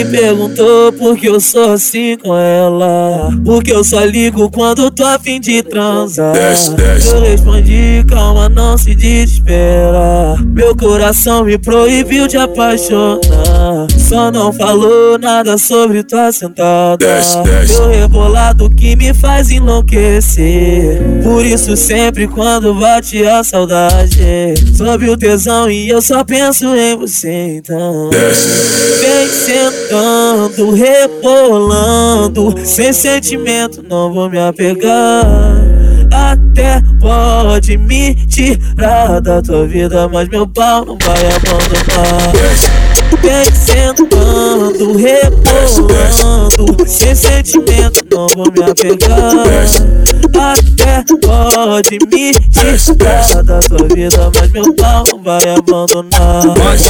Me perguntou por que eu sou assim com ela. Porque eu só ligo quando tô a fim de transar. Desce, desce. Eu respondi, calma, não se desespera. Meu coração me proibiu de apaixonar. Só não falou nada sobre tua sentada. Desce, desce. Meu rebolado que me faz enlouquecer. Por isso, sempre quando bate a saudade, sobe o tesão e eu só penso em você então. Desce. Vem sentando, rebolando, sem sentimento, não vou me apegar. Até pode me tirar da tua vida, mas meu pau não vai abandonar. Vem sentando, rebolando, sem sentimento, não vou me apegar. Até pode me tirar da tua vida, mas meu pau não vai abandonar.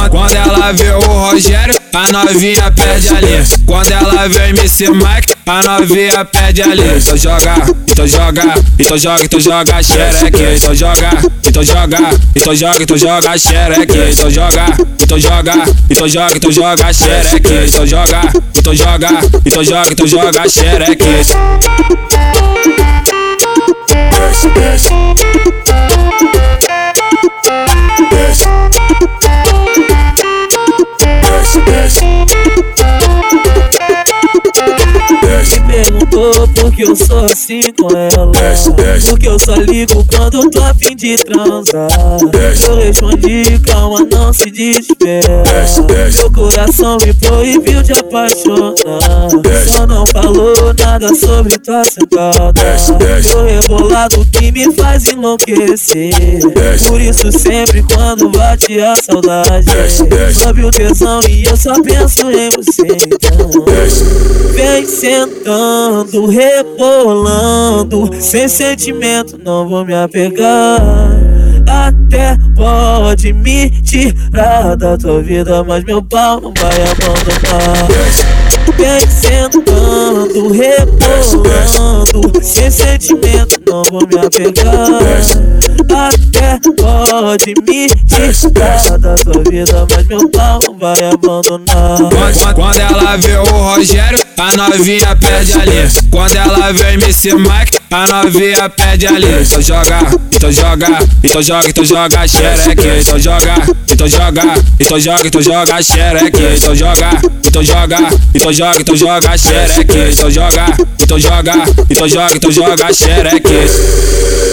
Quando ela vê o Rogério, a novinha perde a linha. Quando ela vê o MC Mike, a novinha perde a linha. Então joga, então joga, então joga, então joga xereque. Então joga, então joga, então joga, então joga xereque. Então joga, então joga, então joga, então joga xereque. Então joga, então joga, então joga, então joga xereque. Desce. Desce. Me perguntou por que eu sou assim com ela. Porque eu só ligo quando eu tô a fim de transar. Eu respondi, calma, não se desespera. Meu coração me proibiu de apaixonar. Só não falou nada sobre tua sentada. Meu rebolado que me faz enlouquecer. Por isso, sempre quando bate a saudade, sobe o tesão e eu só penso em você. Então. Vem sentando, rebolando, sem sentimento, não vou me apegar. Até pode me tirar da tua vida, mas meu pau não vai abandonar. Vem sentando, rebolando, sem sentimento, não vou me apegar. Até pode me tirar da tua vida, mas meu pau vai abandonar. Quando, ela vê o Rogério, a novinha perde a linha. Quando ela vê MC Mike, a novinha perde a linha. Então joga, então joga, então joga, então joga xereque. Então joga, então joga, então joga, então joga xereque. Então joga, então joga, então joga, então joga xereque. Então joga, então joga, então joga, então joga xereque.